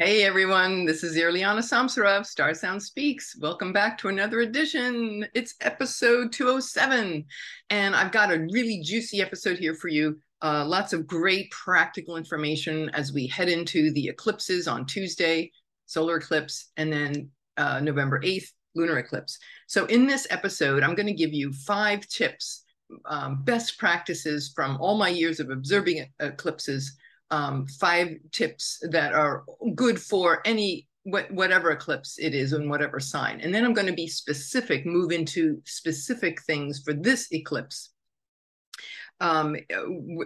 Hey everyone, this is Irliana Samsarov, Star Sound Speaks. Welcome back to another edition. It's episode 207, and I've got a really juicy episode here for you. Uh, lots of great practical information as we head into the eclipses on Tuesday, solar eclipse, and then uh, November 8th, lunar eclipse. So, in this episode, I'm going to give you five tips, um, best practices from all my years of observing eclipses um, five tips that are good for any whatever eclipse it is and whatever sign. And then I'm going to be specific, move into specific things for this eclipse. Um,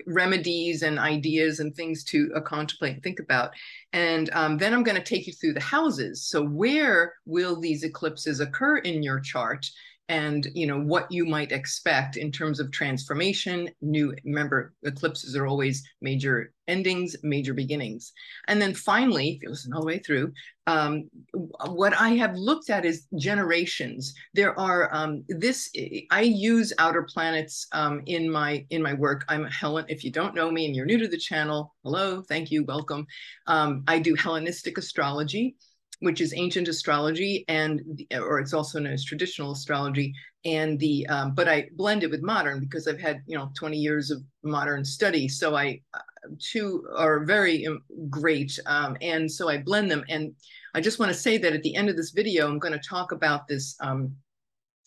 remedies and ideas and things to uh, contemplate and think about. And um, then I'm going to take you through the houses. So, where will these eclipses occur in your chart? And you know what you might expect in terms of transformation new remember eclipses are always major endings major beginnings. And then finally if you listen all the way through um, what i have looked at is generations. There are um, this i use outer planets um, in my in my work. I'm helen if you don't know me and you're new to the channel hello thank you welcome. Um, i do hellenistic astrology which is ancient astrology and or it's also known as traditional astrology and the um, but i blend it with modern because i've had you know 20 years of modern study. So i uh, two are very um, great um, and so i blend them. And i just want to say that at the end of this video i'm going to talk about this um,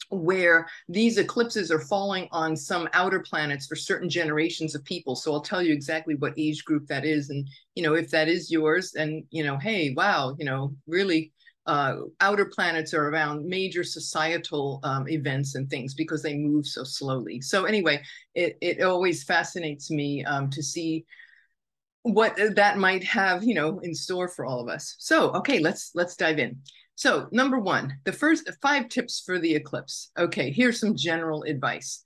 where these eclipses are falling on some outer planets for certain generations of people. So I'll tell you exactly what age group that is. And, you know, if that is yours, and, you know, hey, wow, you know, really uh, outer planets are around major societal um, events and things because they move so slowly. So anyway, it, it always fascinates me um, to see what that might have, you know, in store for all of us. So, okay, let's let's dive in. So, number one, the first five tips for the eclipse. Okay, here's some general advice.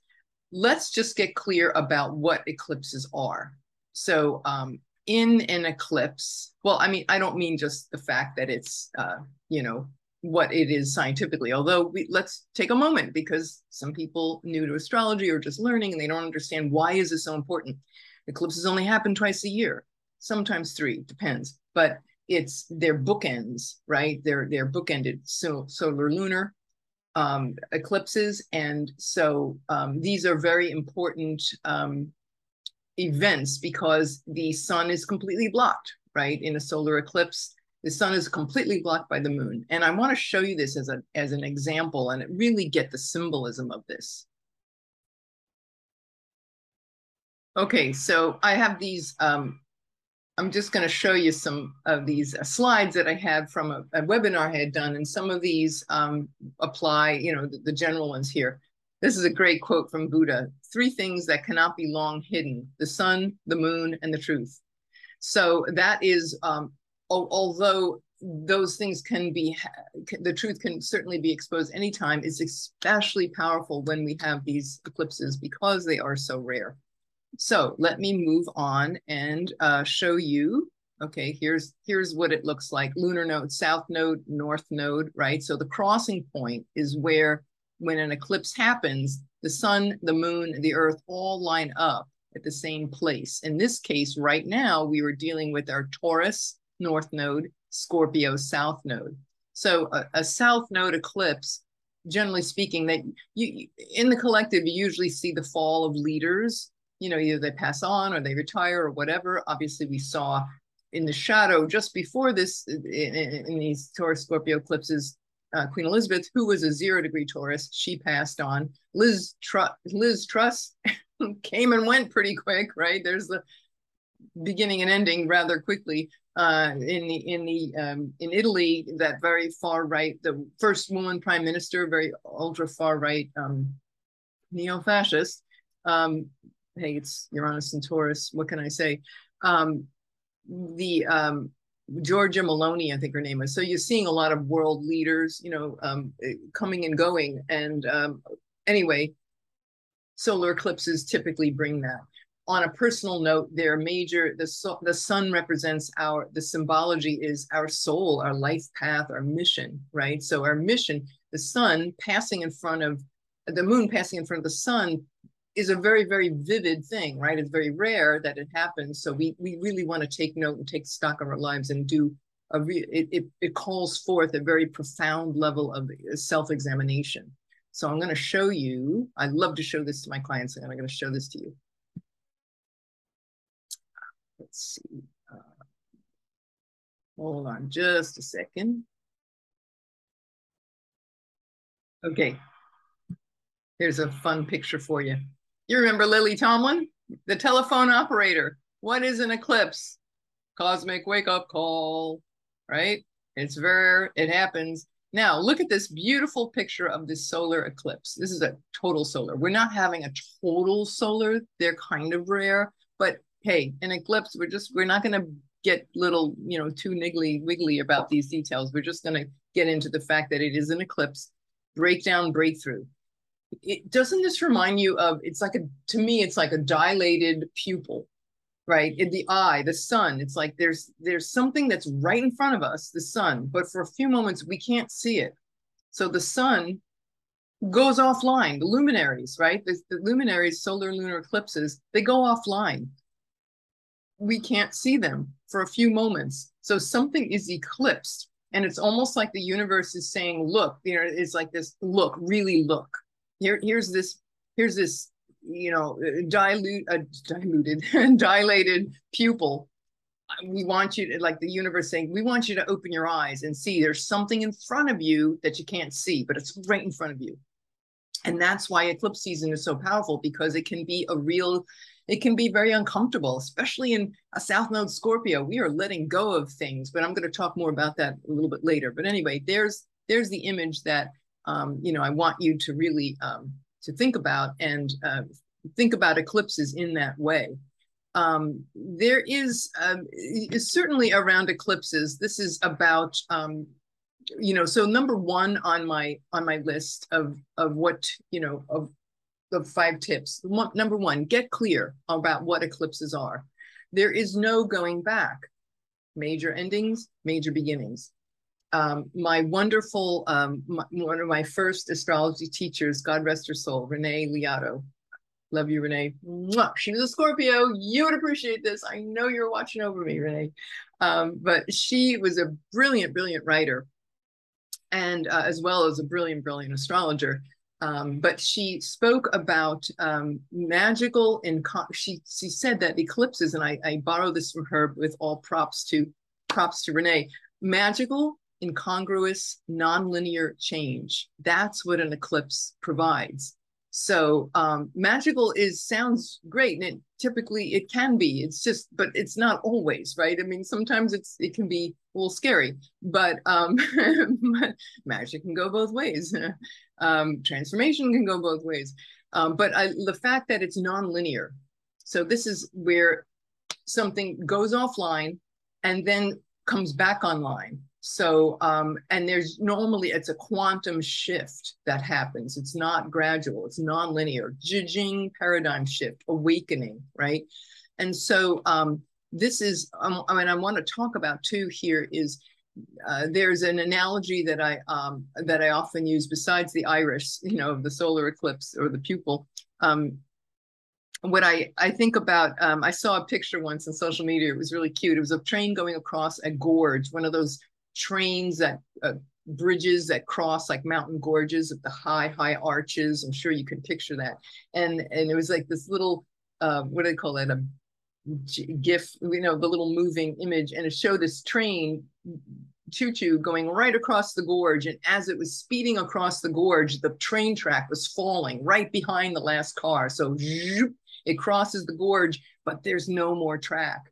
Let's just get clear about what eclipses are. So, um, in an eclipse, well, I mean, I don't mean just the fact that it's, uh, you know, what it is scientifically. Although, we, let's take a moment because some people new to astrology or just learning and they don't understand why is this so important. Eclipses only happen twice a year, sometimes three, depends. But it's their bookends, right? They're they're bookended so solar lunar um, eclipses, and so um, these are very important um, events because the sun is completely blocked, right? In a solar eclipse, the sun is completely blocked by the moon, and I want to show you this as a as an example and really get the symbolism of this. Okay, so I have these um, I'm just going to show you some of these uh, slides that I had from a, a, webinar I had done, and some of these um, apply, you know, the, the, general ones here. This is a great quote from Buddha, three things that cannot be long hidden, the sun, the moon, and the truth. So that is, um, although those things can be, the truth can certainly be exposed anytime, it's especially powerful when we have these eclipses because they are so rare. So let me move on and uh, show you. Okay, here's here's what it looks like. Lunar node, south node, north node, right? So the crossing point is where when an eclipse happens, the sun, the moon, the earth all line up at the same place. In this case, right now, we were dealing with our Taurus north node, Scorpio south node. So a, a south node eclipse generally speaking that you in the collective you usually see the fall of leaders you know, either they pass on or they retire or whatever. Obviously, we saw in the shadow just before this, in, in these Taurus Scorpio eclipses, uh, Queen Elizabeth, who was a zero degree Taurus, she passed on. Liz, Liz Truss came and went pretty quick, right? There's the beginning and ending rather quickly. Uh, in the in the um, in Italy, that very far right, the first woman prime minister, very ultra far right um, neo fascist, um, hey, it's Uranus and Taurus. What can I say? Um, the um, Giorgia Meloni, I think her name is. So you're seeing a lot of world leaders, you know, um, coming and going. And um, anyway, solar eclipses typically bring that. On a personal note, they're major. The so, the sun represents our. The symbology is our soul, our life path, our mission. Right. So our mission, the sun passing in front of the moon, passing in front of the sun, is a very very vivid thing right it's very rare that it happens so we we really want to take note and take stock of our lives and do a re- it, it, it calls forth a very profound level of self-examination. So I'm going to show you, I love to show this to my clients, and I'm going to show this to you. Let's see. Uh, hold on just a second. Okay. Here's a fun picture for you. You remember Lily Tomlin, the telephone operator. What is an eclipse? Cosmic wake up call, right? It's rare, it happens. Now, look at this beautiful picture of this solar eclipse. This is a total solar. We're not having a total solar. They're kind of rare, but hey, an eclipse, we're just, we're not going to get little, you know, too niggly wiggly about these details. We're just going to get into the fact that it is an eclipse, breakdown, breakthrough. It doesn't this remind you of, it's like a, to me, it's like a dilated pupil right? In the eye the sun it's like there's there's something that's right in front of us the sun but for a few moments we can't see it. So the sun goes offline the luminaries right? The, the luminaries solar lunar eclipses they go offline. We can't see them for a few moments. So something is eclipsed and it's almost like the universe is saying look you know it's like this look really look here here's this here's this you know, dilute, uh, diluted, and dilated pupil. We want you to, like the universe saying, we want you to open your eyes and see there's something in front of you that you can't see, but it's right in front of you. And that's why eclipse season is so powerful because it can be a real, it can be very uncomfortable, especially in a South Node Scorpio. We are letting go of things, but I'm going to talk more about that a little bit later. But anyway, there's there's the image that um, you know I want you to really um, to think about and uh, think about eclipses in that way. Um, there is um, certainly around eclipses. This is about um, you know. So number one on my on my list of of what you know of the five tips. One, number one, get clear about what eclipses are. There is no going back. Major endings, major beginnings um, my wonderful, um, my, one of my first astrology teachers, God rest her soul, Renee Liato. Love you, Renee. Mwah. She was a Scorpio. You would appreciate this. I know you're watching over me, Renee. Um, but she was a brilliant, brilliant writer, and uh, as well as a brilliant, brilliant astrologer. Um, but she spoke about um, magical and she she said that eclipses, and I, I borrow this from her with all props to props to Renee. Magical incongruous, nonlinear change. That's what an eclipse provides. So um, magical is sounds great, and it typically it can be. It's just, but it's not always, right? I mean, sometimes it's it can be a little scary, but um, magic can go both ways. um, transformation can go both ways. Um, but I, the fact that it's nonlinear, so this is where something goes offline and then comes back online so, um, and there's normally it's a quantum shift that happens. It's not gradual, it's nonlinear, judging paradigm shift, awakening, right? And so, um, this is, um, I mean, I want to talk about too here is uh, there's an analogy that I um, that I often use besides the iris, you know, of the solar eclipse or the pupil. Um, what I, I think about, um, I saw a picture once on social media. It was really cute. It was a train going across a gorge, one of those trains that uh, bridges that cross like mountain gorges of the high high arches. I'm sure you can picture that. And and it was like this little uh, what do they call it a gif you know the little moving image. And it showed this train choo-choo going right across the gorge. And as it was speeding across the gorge the train track was falling right behind the last car. So it crosses the gorge but there's no more track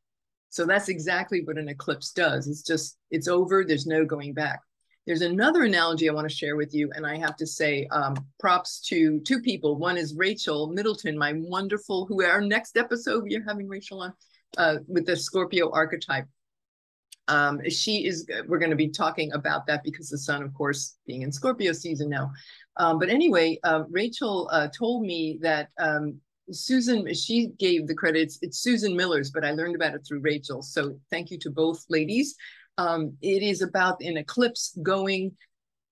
so that's exactly what an eclipse does. It's just, it's over, there's no going back. There's another analogy I want to share with you, and I have to say um, props to two people. One is Rachel Middleton, my wonderful, who our next episode, we are having Rachel on uh, with the Scorpio archetype. Um, she is, we're going to be talking about that because the sun, of course, being in Scorpio season now. Um, but anyway, uh, Rachel uh, told me that um, Susan, she gave the credits. It's Susan Miller's, but I learned about it through Rachel. So thank you to both ladies. Um, it is about an eclipse going.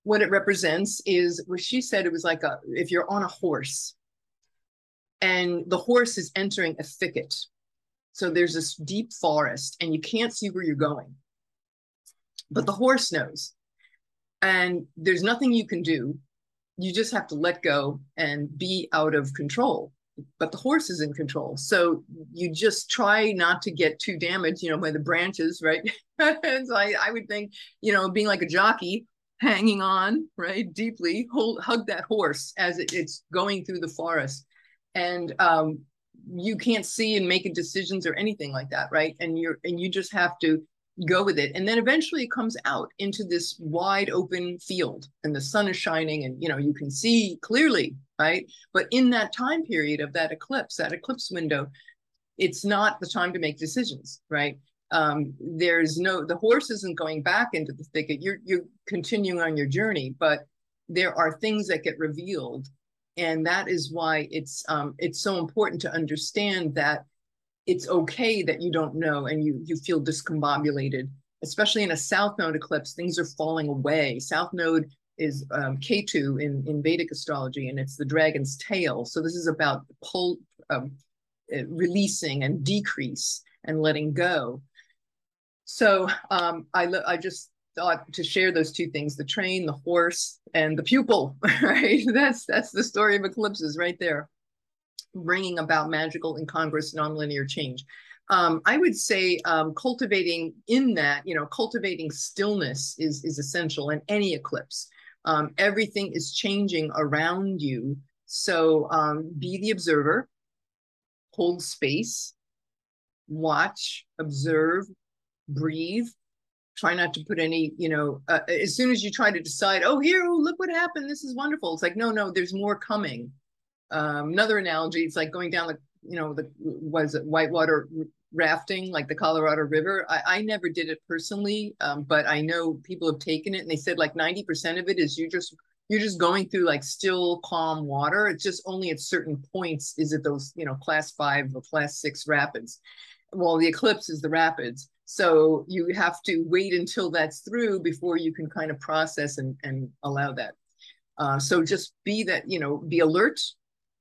What it represents is what she said it was like a if you're on a horse and the horse is entering a thicket. So there's this deep forest and you can't see where you're going. but the horse knows. And there's nothing you can do. You just have to let go and be out of control. But the horse is in control. So you just try not to get too damaged, you know, by the branches, right? so I, I would think, you know, being like a jockey, hanging on, right, deeply, hold, hug that horse as it, it's going through the forest. And um, you can't see and make decisions or anything like that, right? And you're and you just have to go with it and then eventually it comes out into this wide open field and the sun is shining and you know you can see clearly right? But in that time period of that eclipse that eclipse window it's not the time to make decisions right? Um, there's no the horse isn't going back into the thicket. You're you're continuing on your journey but there are things that get revealed. And that is why it's um, it's so important to understand that it's okay that you don't know and you you feel discombobulated especially in a south node eclipse. Things are falling away. South node is um, Ketu in, in Vedic astrology, and it's the dragon's tail. So this is about pull, um, uh, releasing and decrease and letting go. So um, I, I just thought to share those two things: the train, the horse, and the pupil. Right? That's that's the story of eclipses right there bringing about magical, incongruous, nonlinear change. Um, I would say um, cultivating in that, you know, cultivating stillness is is essential in any eclipse. Um, everything is changing around you, so um, be the observer, hold space, watch, observe, breathe. Try not to put any, you know, uh, as soon as you try to decide, oh, here, oh, look what happened. This is wonderful. It's like, no, no, there's more coming um, another analogy, it's like going down the, you know, the was it whitewater rafting, like the Colorado River. I, I never did it personally, um, but I know people have taken it, and they said like ninety percent of it is you just you're just going through like still calm water. It's just only at certain points is it those you know class five or class six rapids. Well, the eclipse is the rapids. So you have to wait until that's through before you can kind of process and, and allow that. Uh, so just be that, you know, be alert,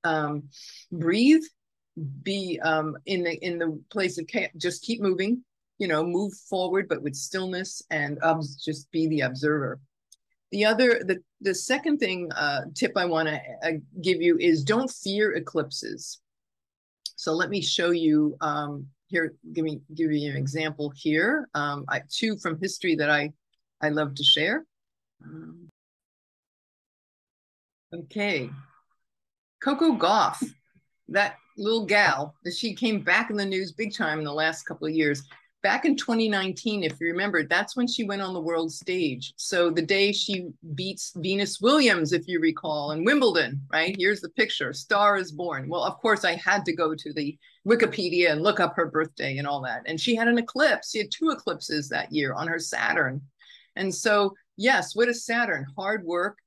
um, breathe, be um, in the in the place of chaos. Just keep moving, you know, move forward, but with stillness and just be the observer. The other, the the second thing uh, tip I want to uh, give you is don't fear eclipses. So let me show you um, here. Give me give you an example here. Um, I, two from history that I I love to share. Um, okay, Coco Gauff, that little gal, she came back in the news big time in the last couple of years. Back in 2019, if you remember, that's when she went on the world stage. So the day she beats Venus Williams, if you recall, in Wimbledon, right? Here's the picture Star is Born. Well, of course, I had to go to the Wikipedia and look up her birthday and all that. And she had an eclipse. She had two eclipses that year on her Saturn. And so, yes, what is Saturn? Hard work,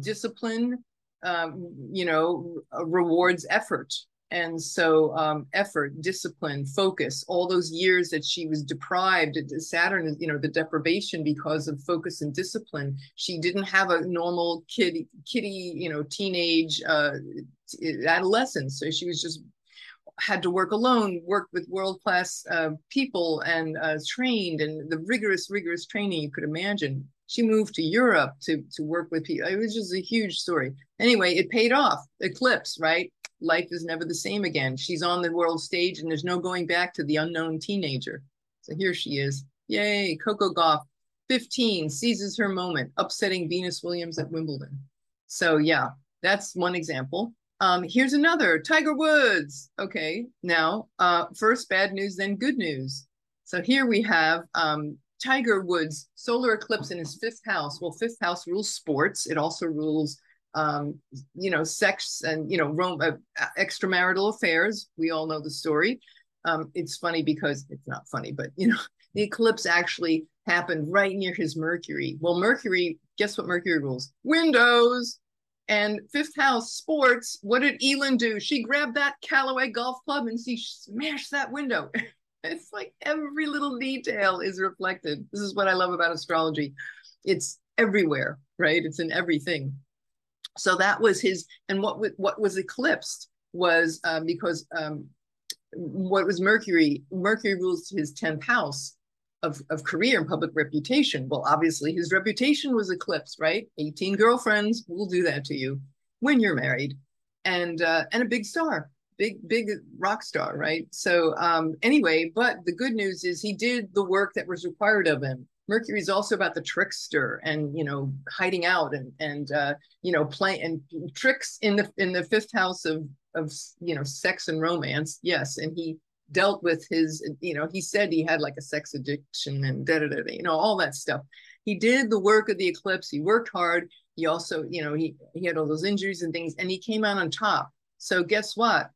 discipline, um, you know, rewards effort. And so, um, effort, discipline, focus, all those years that she was deprived, Saturn, you know, the deprivation because of focus and discipline. She didn't have a normal kid, kitty, you know, teenage uh, adolescence. So she was just had to work alone, work with world class uh, people and uh, trained, and the rigorous, rigorous training you could imagine she moved to Europe to to work with people. It was just a huge story. Anyway, it paid off. Eclipse, right? Life is never the same again. She's on the world stage, and there's no going back to the unknown teenager. So here she is. Yay! Coco Gauff, 15, seizes her moment, upsetting Venus Williams at Wimbledon. So yeah, that's one example. Um, here's another, Tiger Woods. Okay, now uh, first bad news, then good news. So here we have um, Tiger Woods solar eclipse in his fifth house. Well, fifth house rules sports. It also rules, um, you know, sex and you know, rom- uh, extramarital affairs. We all know the story. Um, it's funny because it's not funny, but you know, the eclipse actually happened right near his Mercury. Well, Mercury, guess what Mercury rules? Windows. And fifth house sports. What did Elin do? She grabbed that Callaway golf club and she smashed that window. it's like every little detail is reflected. This is what I love about astrology. It's everywhere, right? It's in everything. So that was his, and what what was eclipsed was um, because um, what was Mercury? Mercury rules his tenth house of, of career and public reputation. Well, obviously his reputation was eclipsed, right? 18 girlfriends will do that to you when you're married. And uh, and a big star, big, big rock star, right? So um, anyway, but the good news is he did the work that was required of him. Mercury is also about the trickster and you know hiding out and and uh, you know play and tricks in the in the fifth house of of you know sex and romance. Yes, and he dealt with his, you know, he said he had like a sex addiction and da da da, you know, all that stuff. He did the work of the eclipse. He worked hard. He also, you know, he he had all those injuries and things, and he came out on top. So guess what?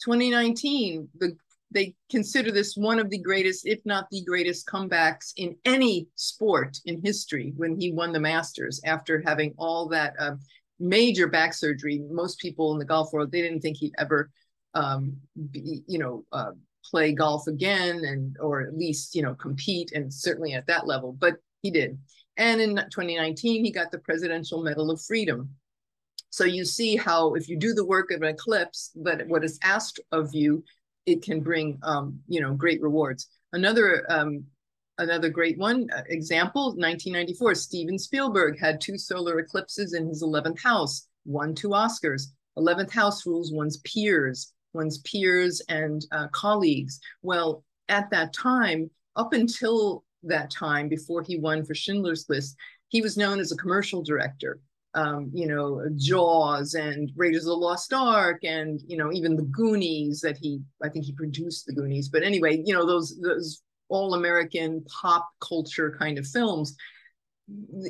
2019, the they consider this one of the greatest, if not the greatest, comebacks in any sport in history when he won the Masters after having all that uh, major back surgery. Most people in the golf world they didn't think he'd ever um, be, you know, uh, play golf again and or at least you know compete and certainly at that level. But he did. And in 2019, he got the Presidential Medal of Freedom. So you see how if you do the work of an eclipse, but what is asked of you, it can bring um, you know great rewards. Another um, another great one uh, example 1994 steven spielberg had two solar eclipses in his 11th house won two oscars 11th house rules one's peers one's peers and uh, colleagues. Well, at that time, up until that time, before he won for Schindler's List, he was known as a commercial director. Um, you know, Jaws and Raiders of the Lost Ark, and you know, even the Goonies that he, I think he produced the Goonies. But anyway, you know, those those all American pop culture kind of films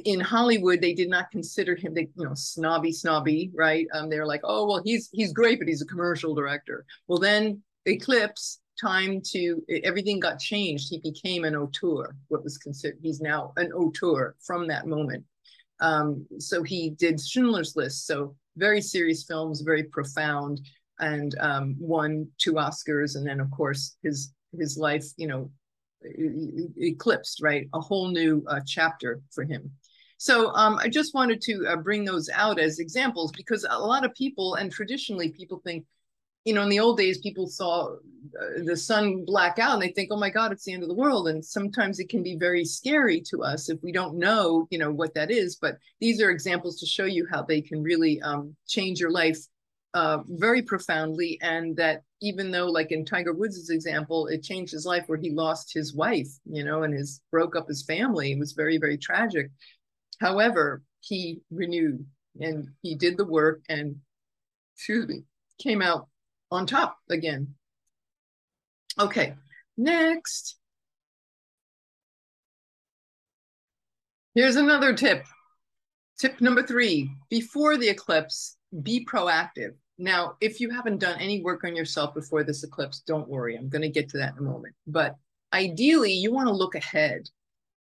in Hollywood, they did not consider him, they, you know, snobby, snobby, right? Um, they're like, oh, well, he's he's great, but he's a commercial director. Well, then Eclipse, time to everything got changed. He became an auteur, what was considered. He's now an auteur from that moment. Um, so he did Schindler's List, so very serious films, very profound, and um, won two Oscars, and then of course his his life, you know, eclipsed, right? A whole new uh, chapter for him. So um, I just wanted to uh, bring those out as examples because a lot of people, and traditionally people think, you know, in the old days, people saw uh, the sun black out and they think, oh my God, it's the end of the world. And sometimes it can be very scary to us if we don't know, you know, what that is. But these are examples to show you how they can really um, change your life uh, very profoundly, and that even though, like in Tiger Woods' example, it changed his life where he lost his wife, you know, and his broke up his family. It was very, very tragic. However, he renewed and he did the work and, excuse me, came out on top again. Okay, next. Here's another tip. Tip number three before the eclipse, be proactive. Now, if you haven't done any work on yourself before this eclipse, don't worry. I'm going to get to that in a moment. But ideally, you want to look ahead.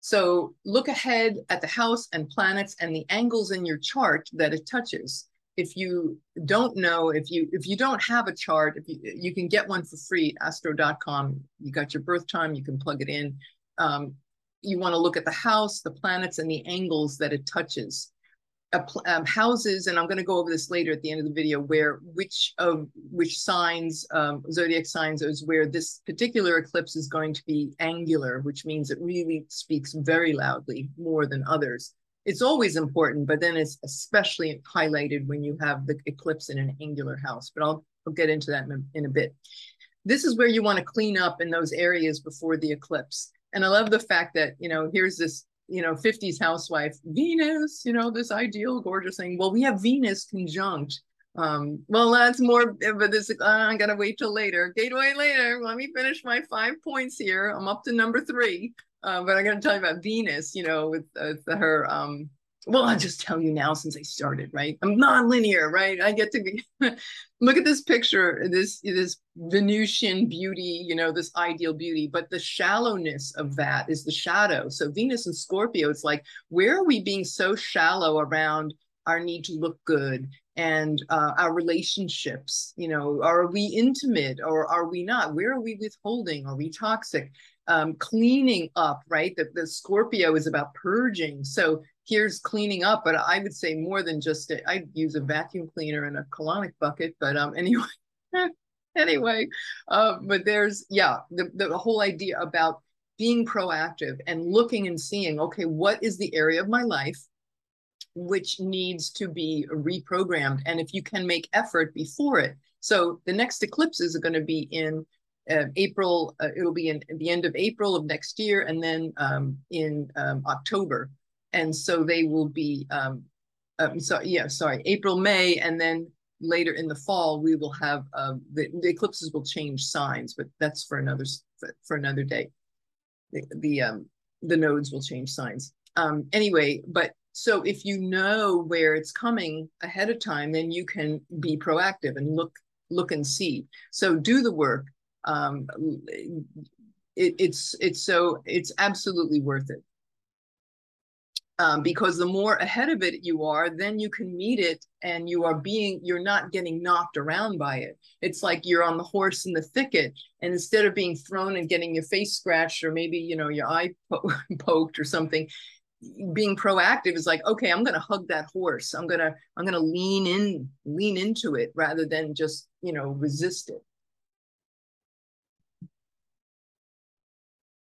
So look ahead at the house and planets and the angles in your chart that it touches. If you don't know, if you if you don't have a chart, if you you can get one for free astro.com. You got your birth time, you can plug it in. Um, you want to look at the house, the planets, and the angles that it touches um, houses, and I'm going to go over this later at the end of the video, where which of which signs, um, zodiac signs, is where this particular eclipse is going to be angular, which means it really speaks very loudly more than others. It's always important, but then it's especially highlighted when you have the eclipse in an angular house. But I'll, I'll get into that in a, bit. This is where you want to clean up in those areas before the eclipse. And I love the fact that, you know, here's this you know 50s housewife venus you know this ideal gorgeous thing well we have venus conjunct um well that's more but this uh, i gotta wait till later gateway later let me finish my five points here i'm up to number three uh, but i'm gonna tell you about venus you know with, with her um well, I'll just tell you now since I started, right? I'm non-linear, right? I get to be, look at this picture, this this Venusian beauty, you know, this ideal beauty, but the shallowness of that is the shadow. So Venus and Scorpio, it's like, where are we being so shallow around our need to look good and uh, our relationships? You know, are we intimate or are we not? Where are we withholding? Are we toxic? Um, cleaning up, right? The, the Scorpio is about purging. So here's cleaning up, but I would say more than just it. I'd use a vacuum cleaner and a colonic bucket, but um anyway, anyway, uh, but there's yeah, the, the whole idea about being proactive and looking and seeing, okay, what is the area of my life which needs to be reprogrammed? And if you can make effort before it. So the next eclipses are going to be in uh, April, uh, it'll be in the end of April of next year, and then um, in um, October. And so they will be, um, um, sorry, yeah, sorry, April, May, and then later in the fall we will have uh, the, the eclipses will change signs, but that's for another for, another day. The the, um, the nodes will change signs. Anyway, but so if you know where it's coming ahead of time, then you can be proactive and look look and see. So do the work um, it, it's it's so it's absolutely worth it. Um, because the more ahead of it you are then you can meet it and you are being you're not getting knocked around by it. It's like you're on the horse in the thicket and instead of being thrown and getting your face scratched or maybe you know your eye po- poked or something being proactive is like okay i'm going to hug that horse. I'm going to i'm going to lean in lean into it rather than just you know resist it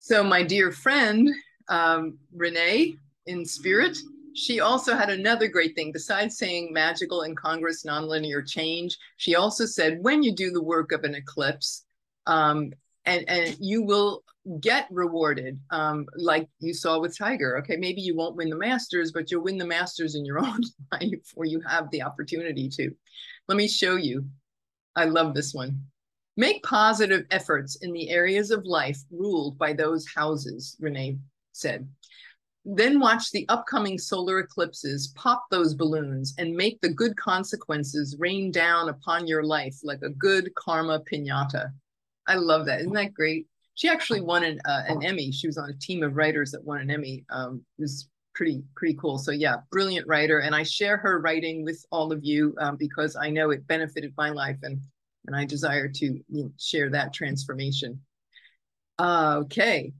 So my dear friend, um, Renee in spirit, she also had another great thing besides saying magical, incongruous, nonlinear change. She also said, when you do the work of an eclipse, um, and, and you will get rewarded, um, like you saw with Tiger. Okay, maybe you won't win the Masters, but you'll win the Masters in your own life where you have the opportunity to. Let me show you. I love this one. Make positive efforts in the areas of life ruled by those houses, Renee said. Then watch the upcoming solar eclipses pop those balloons and make the good consequences rain down upon your life like a good karma pinata. I love that. Isn't that great? She actually won an, uh, an Emmy. She was on a team of writers that won an Emmy. Um, it was pretty pretty cool. So yeah, brilliant writer, and I share her writing with all of you um, because I know it benefited my life, and and I desire to share that transformation. Uh, okay.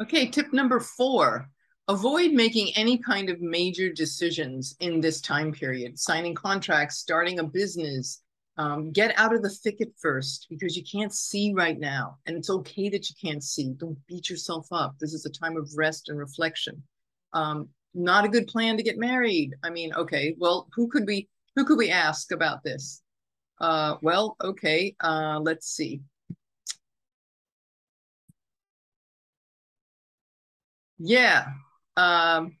Okay, tip number four, avoid making any kind of major decisions in this time period, signing contracts, starting a business, um, get out of the thicket first because you can't see right now. And it's okay that you can't see. Don't beat yourself up. This is a time of rest and reflection. Um, not a good plan to get married. I mean, okay, well, who could we who could we ask about this? Uh, well, okay, uh, let's see. Yeah. Um,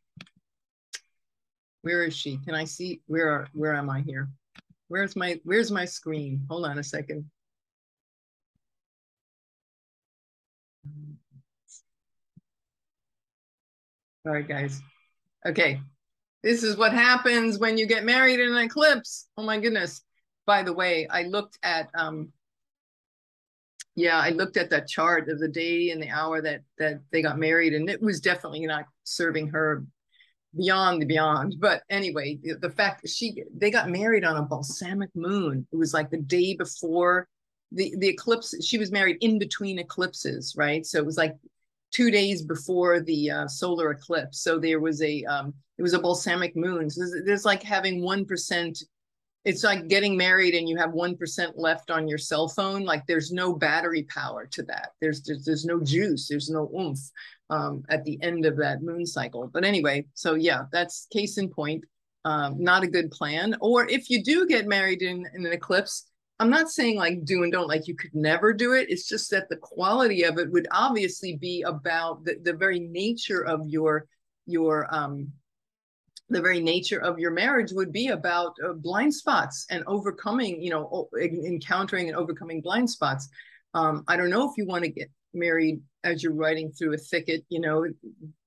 where is she? Can I see? Where are, where am I here? Where's my Where's my screen? Hold on a second. All right, guys. Okay, this is what happens when you get married in an eclipse. Oh my goodness. By the way, I looked at um yeah, I looked at that chart of the day and the hour that that they got married, and it was definitely not serving her beyond the beyond. But anyway, the, the fact that she they got married on a balsamic moon. It was like the day before the the eclipse. She was married in between eclipses, right? So it was like two days before the uh, solar eclipse. So there was a um, it was a balsamic moon. So there's, there's like having one percent. It's like getting married and you have one percent left on your cell phone. Like there's no battery power to that. There's there's, there's no juice. There's no oomph um, at the end of that moon cycle. But anyway, so yeah, that's case in point. Um, not a good plan. Or if you do get married in, in an eclipse, I'm not saying like do and don't, like you could never do it. It's just that the quality of it would obviously be about the, the very nature of your your um the very nature of your marriage would be about uh, blind spots and overcoming, you know, encountering and overcoming blind spots. Um, I don't know if you want to get married as you're riding through a thicket, you know,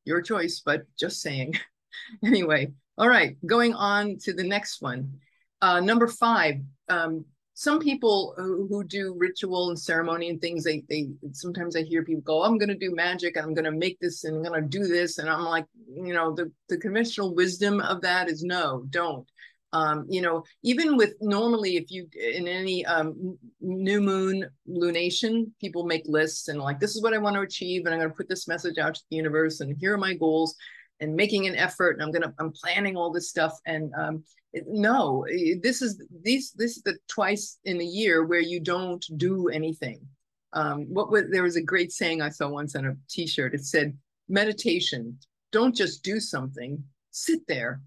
your choice, but just saying. anyway, all right, going on to the next one. Uh, number five, um, some people who, who, do ritual and ceremony and things, they they sometimes I hear people go, I'm gonna do magic and I'm gonna make this and I'm gonna do this. And I'm like, you know, the, the conventional wisdom of that is no, don't. Um, you know, even with normally if you in any um, new moon lunation, people make lists and like, this is what I want to achieve, and I'm gonna put this message out to the universe, and here are my goals and making an effort and i'm gonna i'm planning all this stuff and um, no this is these this is the twice in a year where you don't do anything um, what was there was a great saying I saw once on a T-shirt. It said, "Meditation. Don't just do something. Sit there."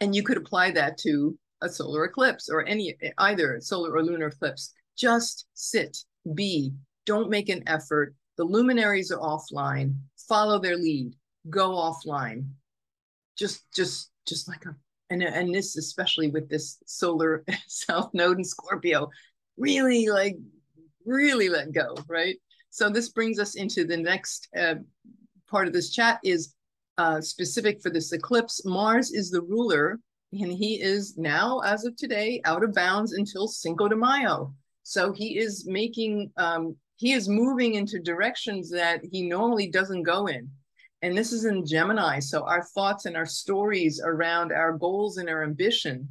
And you could apply that to a solar eclipse or any either solar or lunar eclipse. Just sit, be. Don't make an effort. The luminaries are offline. Follow their lead. Go offline. Just, just, just like a and and this especially with this solar south node in Scorpio, really like really let go, right? So this brings us into the next uh, part of this chat is uh, specific for this eclipse. Mars is the ruler, and he is now, as of today, out of bounds until Cinco de Mayo. So he is making, um, he is moving into directions that he normally doesn't go in. And this is in Gemini. So our thoughts and our stories around our goals and our ambition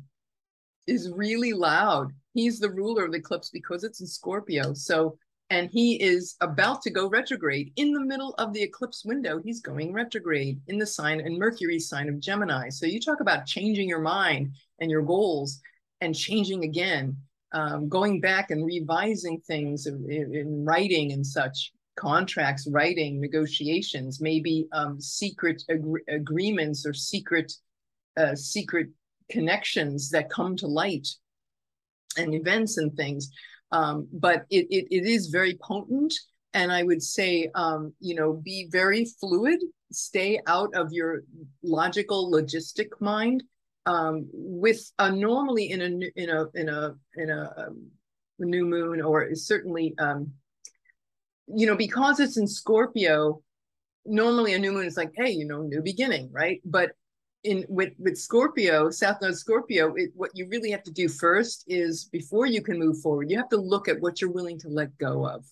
is really loud. He's the ruler of the eclipse because it's in Scorpio. So, and he is about to go retrograde in the middle of the eclipse window. He's going retrograde in the sign and Mercury sign of Gemini. So you talk about changing your mind and your goals and changing again, um, going back and revising things in, in writing and such contracts, writing, negotiations, maybe um, secret ag- agreements or secret uh, secret connections that come to light and events and things. Um, but it, it, it is very potent. And I would say, um, you know, be very fluid, stay out of your logical, logistic mind. Um, with a normally in a in a in a in a, um, new moon or certainly um, you know, because it's in Scorpio, normally a new moon is like, hey, you know, new beginning, right? But in with with Scorpio, South Node Scorpio, it, what you really have to do first is before you can move forward, you have to look at what you're willing to let go of.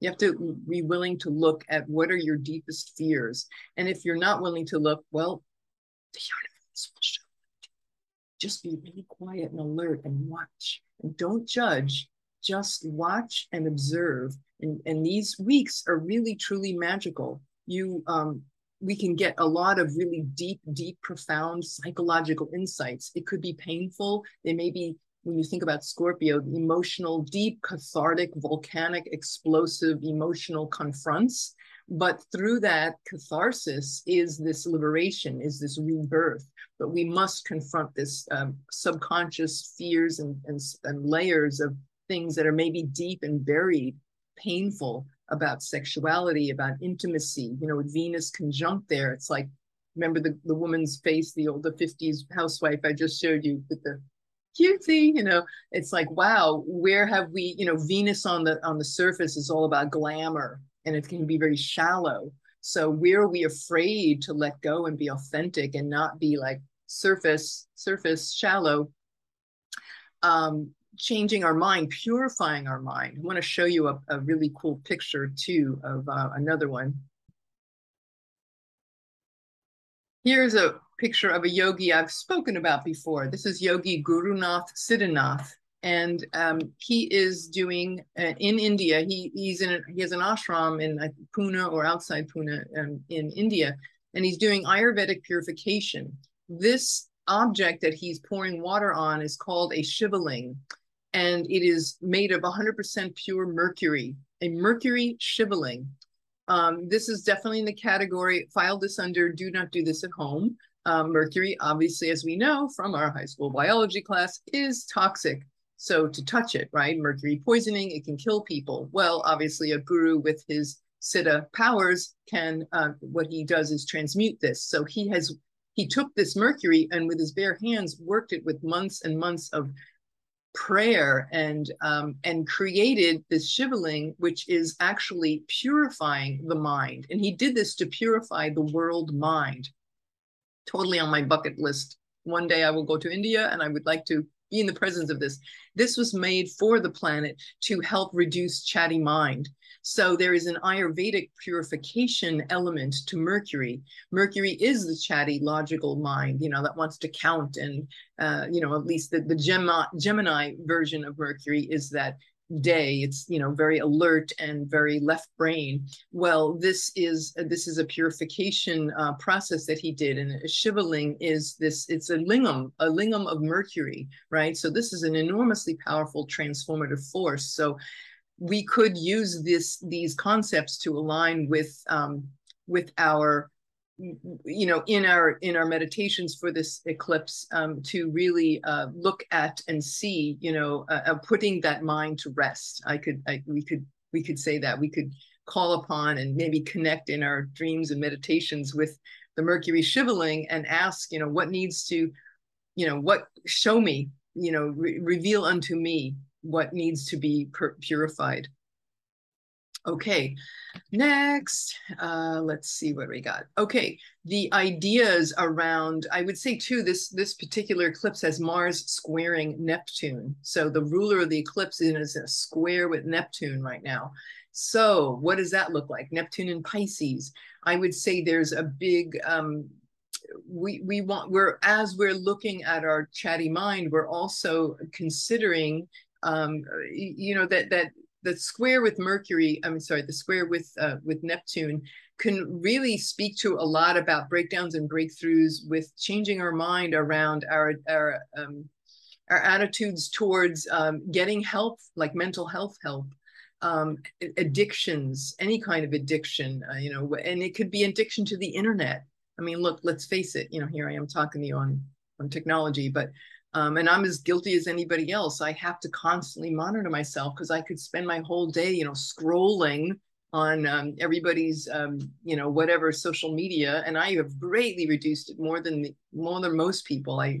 You have to be willing to look at what are your deepest fears, and if you're not willing to look, well, the universe will show. Just be really quiet and alert and watch, and don't judge. Just watch and observe. And, and these weeks are really truly magical. You um, we can get a lot of really deep deep profound psychological insights. It could be painful. They may be when you think about scorpio emotional deep cathartic volcanic explosive emotional confronts. But through that catharsis is this liberation is this rebirth. But we must confront this um, subconscious fears and, and, and layers of things that are maybe deep and buried painful about sexuality, about intimacy. You know, with Venus conjunct there, it's like remember the, the woman's face, the older 50s housewife I just showed you with the cutesy, you know, it's like, wow, where have we, you know, Venus on the on the surface is all about glamour and it can be very shallow. So where are we afraid to let go and be authentic and not be like surface, surface, shallow? Um, changing our mind, purifying our mind. I want to show you a, a really cool picture too of uh, another one. Here's a picture of a yogi I've spoken about before. This is Yogi Gurunath Siddhanath, and um, he is doing uh, in India. He he's in he has an ashram in uh, Pune or outside Pune um, in India, and he's doing Ayurvedic purification. This object that he's pouring water on is called a shivaling and it is made of 100% pure mercury, a mercury shivaling. Um, this is definitely in the category, file this under do not do this at home. Um, mercury, obviously, as we know from our high school biology class, is toxic. So to touch it, right? Mercury poisoning, it can kill people. Well, obviously, a guru with his siddha powers can, uh, what he does is transmute this. So he has, he took this mercury and with his bare hands worked it with months and months of prayer and um, and created this shivaling, which is actually purifying the mind. And he did this to purify the world mind. Totally on my bucket list. One day I will go to India and I would like to be in the presence of this. This was made for the planet to help reduce chatty mind. So there is an Ayurvedic purification element to Mercury. Mercury is the chatty, logical mind, you know, that wants to count. And, uh, you know, at least the, the Gemini, Gemini version of Mercury is that day it's you know very alert and very left brain well this is this is a purification uh, process that he did and shivaling is this it's a lingam a lingam of mercury right so this is an enormously powerful transformative force so we could use this these concepts to align with um, with our you know in our in our meditations for this eclipse um, to really uh, look at and see you know uh, uh, putting that mind to rest. I could I, we could we could say that. We could call upon and maybe connect in our dreams and meditations with the mercury shivaling and ask you know what needs to you know what show me you know re- reveal unto me what needs to be purified Okay, next, uh, let's see what we got. Okay, the ideas around, I would say too, this, this particular eclipse has Mars squaring Neptune. So the ruler of the eclipse is in a square with Neptune right now. So what does that look like? Neptune in Pisces. I would say there's a big, um, we, we want, we're, as we're looking at our chatty mind, we're also considering um, you know that that the square with Mercury, I'm sorry, the square with uh, with Neptune can really speak to a lot about breakdowns and breakthroughs with changing our mind around our our um, our attitudes towards um, getting help, like mental health help, um, addictions, any kind of addiction, uh, you know, and it could be addiction to the internet. I mean, look, let's face it. You know, here I am talking to you on on technology, but um, and I'm as guilty as anybody else. I have to constantly monitor myself because I could spend my whole day, you know, scrolling on um, everybody's, um, you know, whatever social media, and I have greatly reduced it more than more than most people. I,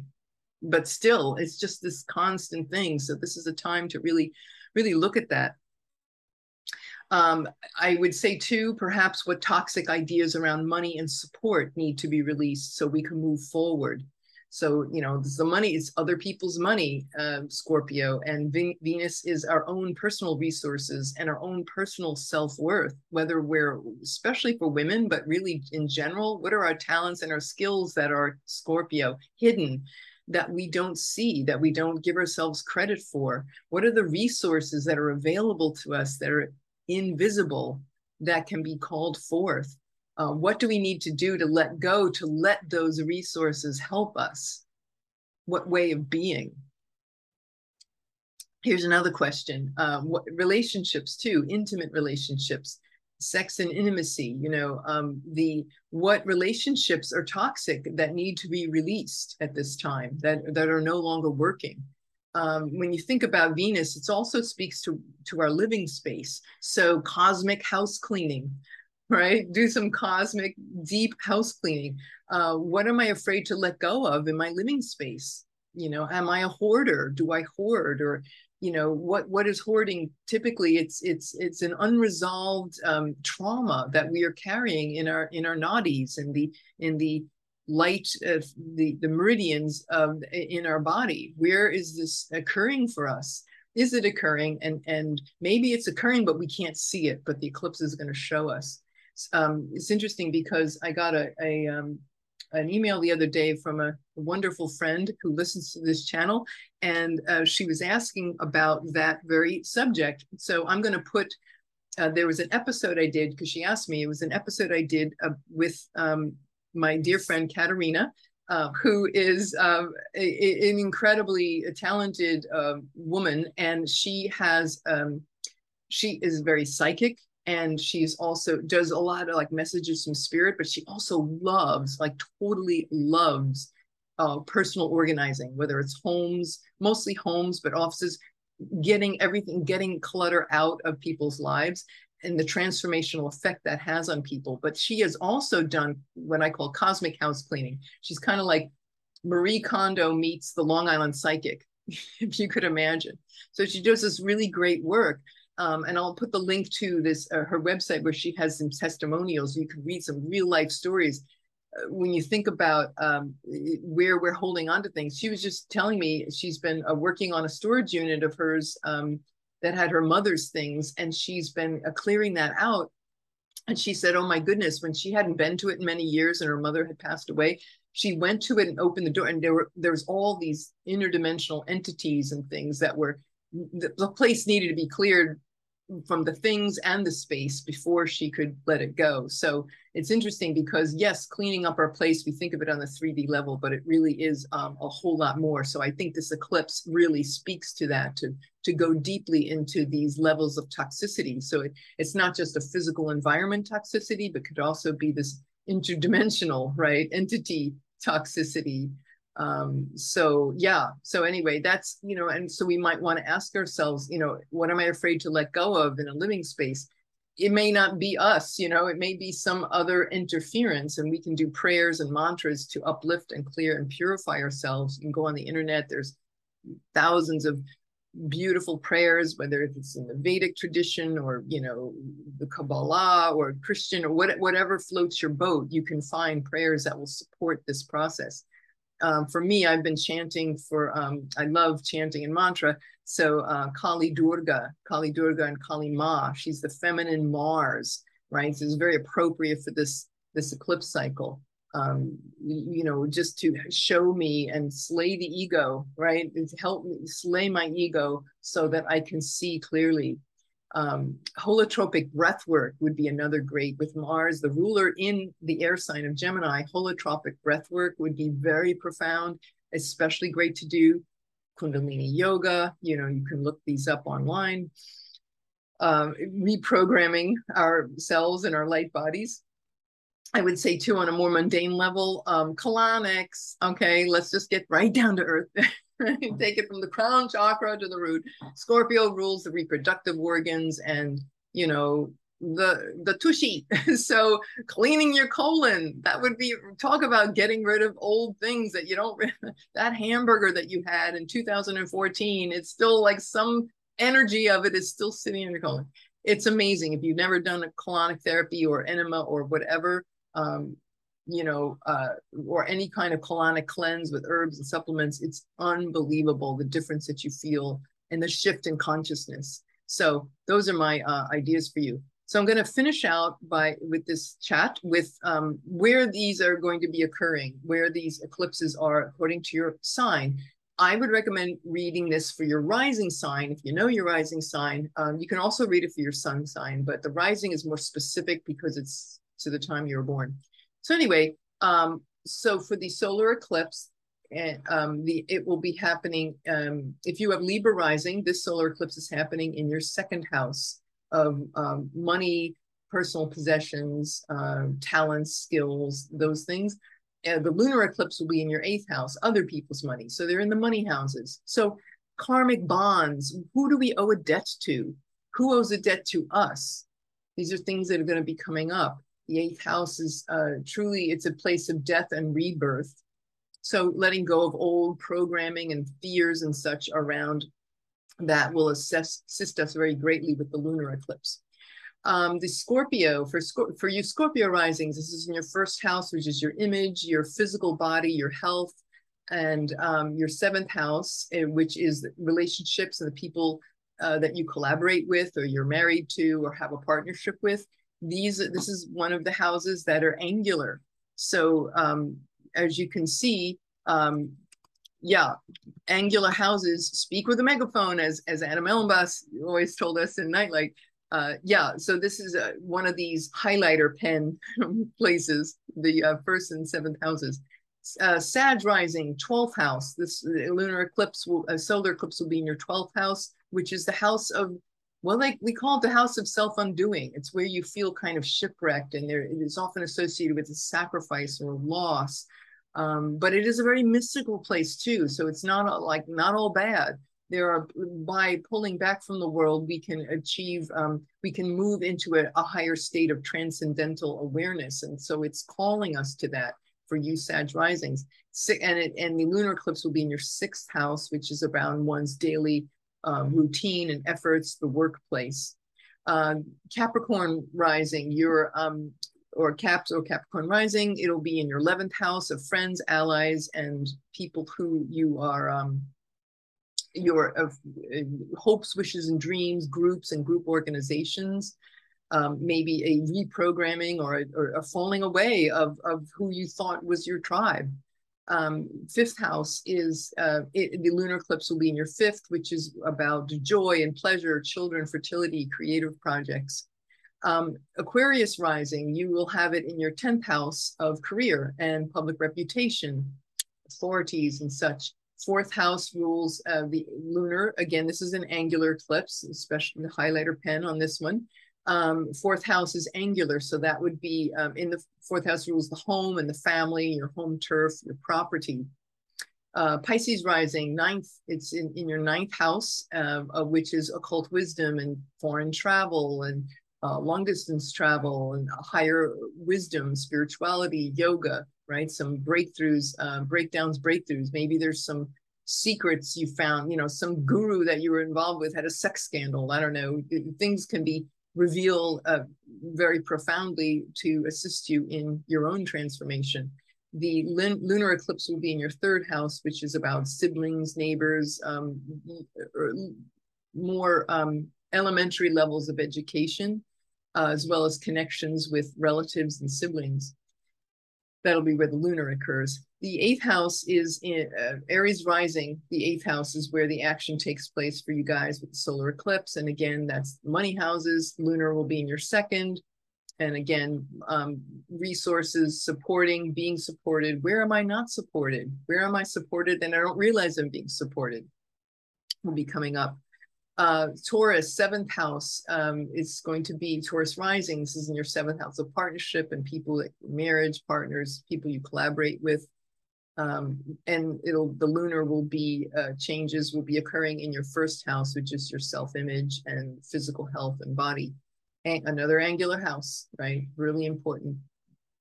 but still, it's just this constant thing. So this is a time to really, really look at that. Um, I would say too, perhaps what toxic ideas around money and support need to be released so we can move forward. So, you know, the money is other people's money, uh, Scorpio, and Venus is our own personal resources and our own personal self worth, whether we're, especially for women, but really in general, what are our talents and our skills that are Scorpio hidden? that we don't see, that we don't give ourselves credit for? What are the resources that are available to us that are invisible that can be called forth? Uh, what do we need to do to let go to let those resources help us? What way of being? Here's another question. Um, what relationships too, intimate relationships, sex and intimacy, you know, um, the what relationships are toxic that need to be released at this time that, that are no longer working. Um, when you think about Venus, it also speaks to, to our living space. So cosmic house cleaning, right? Do some cosmic, deep house cleaning. Uh, what am I afraid to let go of in my living space? You know, am I a hoarder? Do I hoard or you know what what is hoarding typically it's it's it's an unresolved um, trauma that we are carrying in our in our nadis and the in the light of the the meridians of in our body where is this occurring for us is it occurring and and maybe it's occurring but we can't see it but the eclipse is going to show us um, it's interesting because I got a, a um, an email the other day from a, a, wonderful friend who listens to this channel, and uh, she was asking about that very subject. So I'm going to put. Uh, there was an episode I did because she asked me. It was an episode I did uh, with um, my dear friend Katerina, uh, who is uh, a, an incredibly talented uh, woman, and she has um, she is very psychic and she's also does a lot of like messages from spirit but she also loves like totally loves uh, personal organizing whether it's homes mostly homes but offices getting everything getting clutter out of people's lives and the transformational effect that has on people. But she has also done what i call cosmic house cleaning. She's kind of like marie kondo meets the long island psychic if you could imagine. So she does this really great work um, and I'll put the link to this uh, her website where she has some testimonials. You can read some real life stories. Uh, when you think about um, where we're holding on to things, she was just telling me she's been uh, working on a storage unit of hers um, that had her mother's things, and she's been uh, clearing that out. And she said, "Oh my goodness!" When she hadn't been to it in many years, and her mother had passed away, she went to it and opened the door, and there were there was all these interdimensional entities and things that were the, the place needed to be cleared from the things and the space before she could let it go. So it's interesting because yes, cleaning up our place, we think of it on the 3D level, but it really is um, a whole lot more. So I think this eclipse really speaks to that, to, to go deeply into these levels of toxicity. So it, it's not just a physical environment toxicity, but could also be this interdimensional, right, entity toxicity um so yeah so anyway that's you know and so we might want to ask ourselves you know what am i afraid to let go of in a living space? It may not be us you know it may be some other interference and we can do prayers and mantras to uplift and clear and purify ourselves. Can go on the internet there's thousands of beautiful prayers whether it's in the vedic tradition or you know the kabbalah or christian or what, whatever floats your boat you can find prayers that will support this process um, for me, I've been chanting for, um, I love chanting in mantra. So uh, Kali Durga, Kali Durga and Kali Ma, she's the feminine Mars, right? So it's very appropriate for this, this eclipse cycle. Um, you know, just to show me and slay the ego, right? To help me slay my ego so that I can see clearly um, holotropic breath work would be another great with Mars, the ruler in the air sign of Gemini. Holotropic breath work would be very profound, especially great to do. Kundalini yoga, you know, you can look these up online. Um, reprogramming ourselves and our light bodies. I would say too, on a more mundane level, um, colonics. Okay, let's just get right down to earth. Take it from the crown chakra to the root. Scorpio rules the reproductive organs and, you know, the the tushy. so cleaning your colon, that would be talk about getting rid of old things that you don't that hamburger that you had in 2014, it's still like some energy of it is still sitting in your colon. It's amazing. If you've never done a colonic therapy or enema or whatever, um, you know, uh, or any kind of colonic cleanse with herbs and supplements, it's unbelievable the difference that you feel and the shift in consciousness. So those are my uh, ideas for you. So I'm going to finish out by with this chat with um, where these are going to be occurring, where these eclipses are according to your sign. I would recommend reading this for your rising sign. If you know your rising sign, um, you can also read it for your sun sign, but the rising is more specific because it's to the time you were born. So anyway, um, so for the solar eclipse, and um, the it will be happening um, if you have Libra rising. This solar eclipse is happening in your second house of um, money, personal possessions, uh, talents, skills, those things. The lunar eclipse will be in your eighth house, other people's money. So they're in the money houses. So karmic bonds. Who do we owe a debt to? Who owes a debt to us? These are things that are going to be coming up the eighth house is uh, truly it's a place of death and rebirth so letting go of old programming and fears and such around that will assess, assist us very greatly with the lunar eclipse um, the Scorpio for for you Scorpio risings. This is in your first house, which is your image, your physical body, your health, and um, your seventh house, eh, which is relationships and the people uh, that you collaborate with, or you're married to, or have a partnership with these this is one of the houses that are angular. So um, as you can see um, yeah angular houses speak with a megaphone as as Adam Elenbaas always told us in nightlight. Uh, yeah so this is a, one of these highlighter pen places the uh, first and seventh houses. Uh, Sag rising, 12th house. This lunar eclipse, will, a solar eclipse will be in your 12th house, which is the house of well, like we call it the house of self undoing. It's where you feel kind of shipwrecked, and there it is often associated with a sacrifice or loss. Um, but it is a very mystical place too. So it's not like not all bad. There are by pulling back from the world, we can achieve, um, we can move into a, a higher state of transcendental awareness, and so it's calling us to that for you Sag risings. And it, and the lunar eclipse will be in your sixth house, which is around one's daily um, routine and efforts, the workplace. Uh, Capricorn rising, your um, or Caps or Capricorn rising, it'll be in your 11th house of friends, allies, and people who you are um, your uh, hopes, wishes, and dreams, groups and group organizations. Um, maybe a reprogramming or a, or a falling away of, of who you thought was your tribe. Um, fifth house is uh, it, the lunar eclipse will be in your fifth, which is about joy and pleasure, children, fertility, creative projects. Um, Aquarius rising, you will have it in your 10th house of career and public reputation, authorities, and such. Fourth house rules uh, the lunar. Again, this is an angular eclipse, especially the highlighter pen on this one. Um, fourth house is angular, so that would be um, in the fourth house rules the home and the family, your home turf, your property. Uh, Pisces rising, ninth, it's in, in your ninth house, uh, which is occult wisdom and foreign travel and uh, long distance travel and higher wisdom, spirituality, yoga, right? Some breakthroughs, uh, breakdowns, breakthroughs. Maybe there's some secrets you found, you know, some guru that you were involved with had a sex scandal. I don't know. Things can be revealed uh, very profoundly to assist you in your own transformation. The lunar eclipse will be in your third house, which is about siblings, neighbors, um, more um, elementary levels of education, uh, as well as connections with relatives and siblings. That'll be where the lunar occurs. The eighth house is in uh, Aries rising. The eighth house is where the action takes place for you guys with the solar eclipse. And again, that's money houses. Lunar will be in your second. And again, um, resources, supporting, being supported. Where am I not supported? Where am I supported? And I don't realize I'm being supported will be coming up. Uh, Taurus, seventh house, um, is going to be Taurus rising. This is in your seventh house of partnership and people, marriage partners, people you collaborate with. Um, and it'll the lunar will be uh, changes will be occurring in your first house, which is your self-image and physical health and body. Another angular house, right? Really important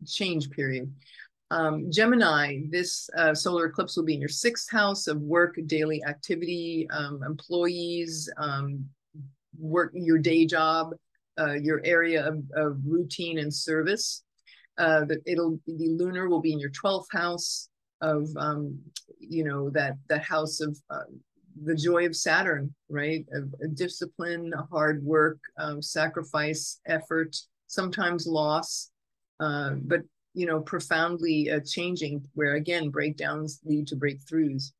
change period. Um, Gemini, this uh, solar eclipse will be in your sixth house of work, daily activity, um, employees, um, work, your day job, uh, your area of, of, routine and service. Uh, it'll the lunar will be in your 12th house of um, you know that that house of uh, the joy of Saturn, right? A, a discipline, hard work, um, sacrifice, effort, sometimes loss, uh, but you know, profoundly uh, changing, where again, breakdowns lead to breakthroughs,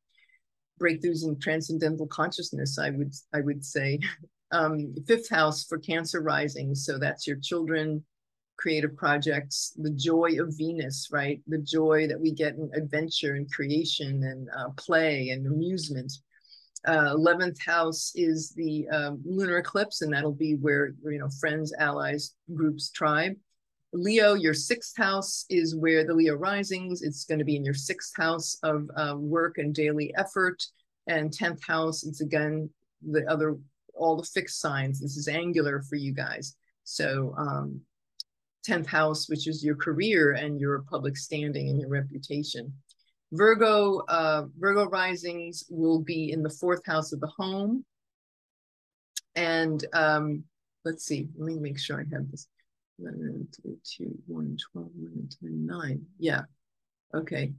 breakthroughs in transcendental consciousness, I would, I would say. Um, fifth house for Cancer rising. So that's your children, creative projects, the joy of Venus, right? The joy that we get in adventure and creation and uh, play and amusement. Uh, 11th house is the um, lunar eclipse, and that'll be where, you know, friends, allies, groups, tribe. Leo, your sixth house is where the Leo risings. It's going to be in your sixth house of uh, work and daily effort. And 10th house, it's again the other, all the fixed signs. This is angular for you guys. So, um, 10th house, which is your career and your public standing and your reputation. Virgo, uh, Virgo risings will be in the fourth house of the home. And um, let's see, let me make sure I have this. 11, 2, 1, 12, 11, 10, 9. Yeah. Okay.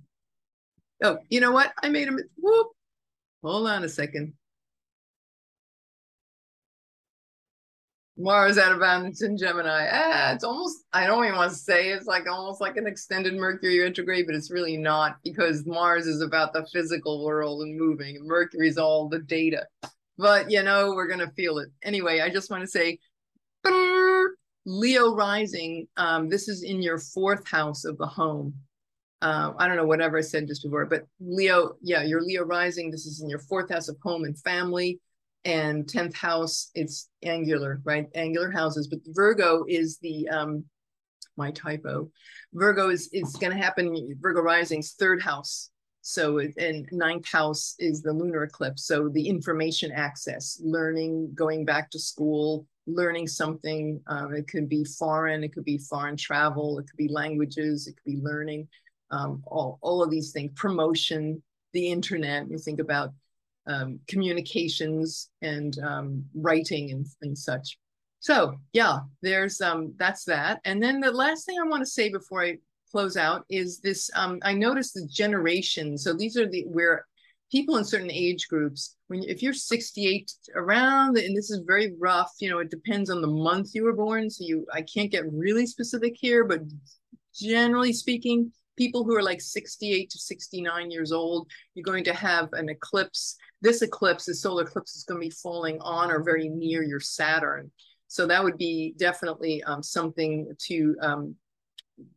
Oh, you know what? I made a whoop. Hold on a second. Mars out of balance in Gemini. Ah, it's almost, I don't even want to say it's like almost like an extended Mercury retrograde, but it's really not because Mars is about the physical world and moving, and Mercury's all the data. But you know, we're gonna feel it. Anyway, I just want to say Leo rising, um, this is in your fourth house of the home. Uh, I don't know, whatever I said just before, but Leo, yeah, your Leo rising, this is in your fourth house of home and family. And 10th house, it's angular, right? Angular houses. But Virgo is the, um, my typo. Virgo is, it's going to happen, Virgo rising's third house. So, and ninth house is the lunar eclipse. So, the information access, learning, going back to school, learning something. Um, it could be foreign, it could be foreign travel, it could be languages, it could be learning, um, all, all of these things, promotion, the internet, you think about um, communications and um, writing and, and such. So yeah, there's um, that's that. And then the last thing I want to say before I close out is this, um, I noticed the generation. So these are the, where people in certain age groups when if you're 68 around and this is very rough you know it depends on the month you were born so you i can't get really specific here but generally speaking people who are like 68 to 69 years old, you're going to have an eclipse. This eclipse, the solar eclipse, is going to be falling on or very near your Saturn. So that would be definitely um, something to um,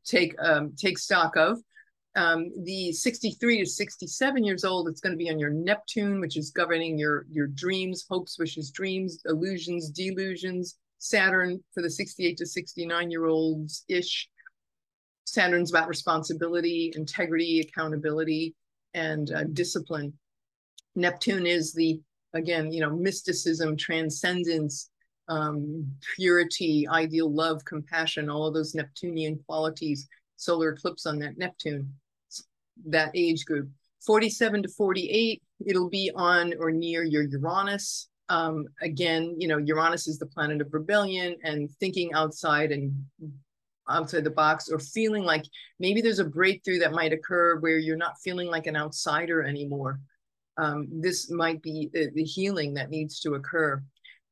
take um, take stock of. Um, the 63 to 67 years old, it's going to be on your Neptune, which is governing your your dreams, hopes, wishes, dreams, illusions, delusions. Saturn for the 68 to 69 year olds ish. Saturn's about responsibility, integrity, accountability, and uh, discipline. Neptune is the again, you know, mysticism, transcendence, um, purity, ideal love, compassion, all of those Neptunian qualities, solar eclipse on that Neptune, that age group. 47 to 48, it'll be on or near your Uranus. Um, again, you know, Uranus is the planet of rebellion and thinking outside and outside the box or feeling like maybe there's a breakthrough that might occur where you're not feeling like an outsider anymore. Um, this might be the, healing that needs to occur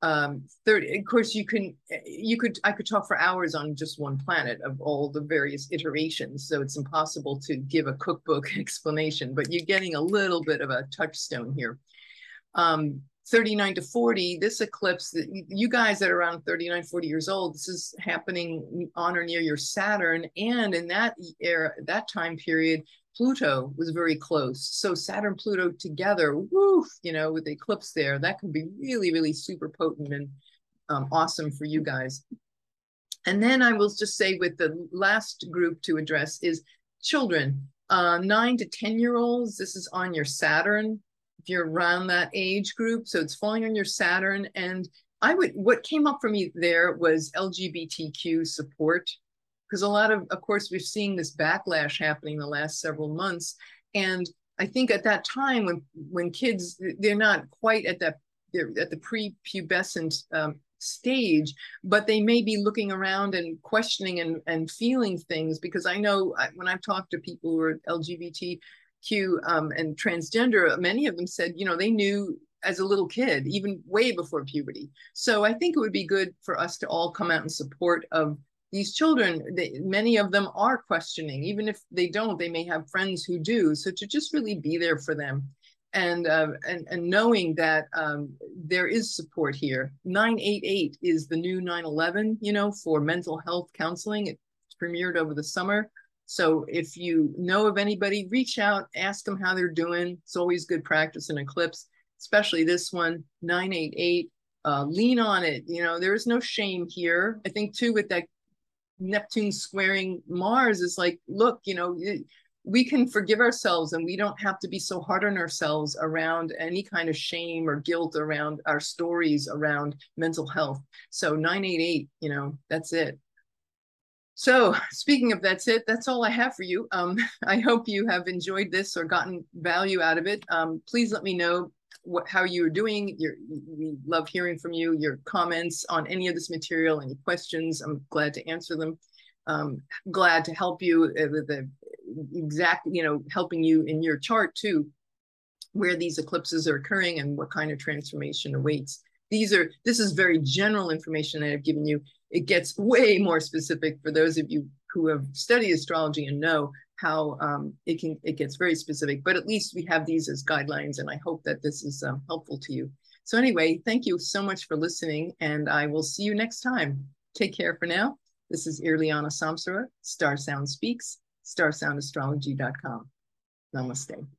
um 30 of course you can you could i could talk for hours on just one planet of all the various iterations so it's impossible to give a cookbook explanation but you're getting a little bit of a touchstone here um 39 to 40 this eclipse you guys that are around 39 40 years old this is happening on or near your saturn and in that era that time period Pluto was very close. So Saturn Pluto together, woof, you know, with the eclipse there, that can be really, really super potent and um, awesome for you guys. And then I will just say with the last group to address is children, uh, nine to 10 year olds. This is on your Saturn, if you're around that age group. So it's falling on your Saturn. And I would, what came up for me there was LGBTQ support because a lot of of course we're seeing this backlash happening the last several months and i think at that time when when kids they're not quite at that they're at the pre-pubescent um, stage but they may be looking around and questioning and, and feeling things because i know when i've talked to people who are lgbtq um, and transgender many of them said you know they knew as a little kid even way before puberty. So i think it would be good for us to all come out in support of these children. They, many of them are questioning. Even if they don't they may have friends who do. So to just really be there for them and uh, and, and knowing that um, there is support here. 988 is the new 911 you know for mental health counseling. It premiered over the summer so if you know of anybody reach out ask them how they're doing it's always good practice in eclipse especially this one 988 uh, lean on it you know there is no shame here i think too with that Neptune squaring Mars is like, look, you know, we can forgive ourselves and we don't have to be so hard on ourselves around any kind of shame or guilt around our stories around mental health. So 988, you know, that's it. So speaking of that's it, that's all I have for you. Um, I hope you have enjoyed this or gotten value out of it. Um, please let me know what, how you're doing. We love hearing from you, your comments on any of this material, any questions. I'm glad to answer them. Um, glad to help you uh, with the exact, you know, helping you in your chart too, where these eclipses are occurring and what kind of transformation awaits. These are, this is very general information that I've given you. It gets way more specific for those of you who have studied astrology and know how um, it can it gets very specific, but at least we have these as guidelines, and I hope that this is um, helpful to you. So anyway, thank you so much for listening, and I will see you next time. Take care for now. This is Irliana Samsara, Star Sound Speaks, starsoundastrology.com. Namaste.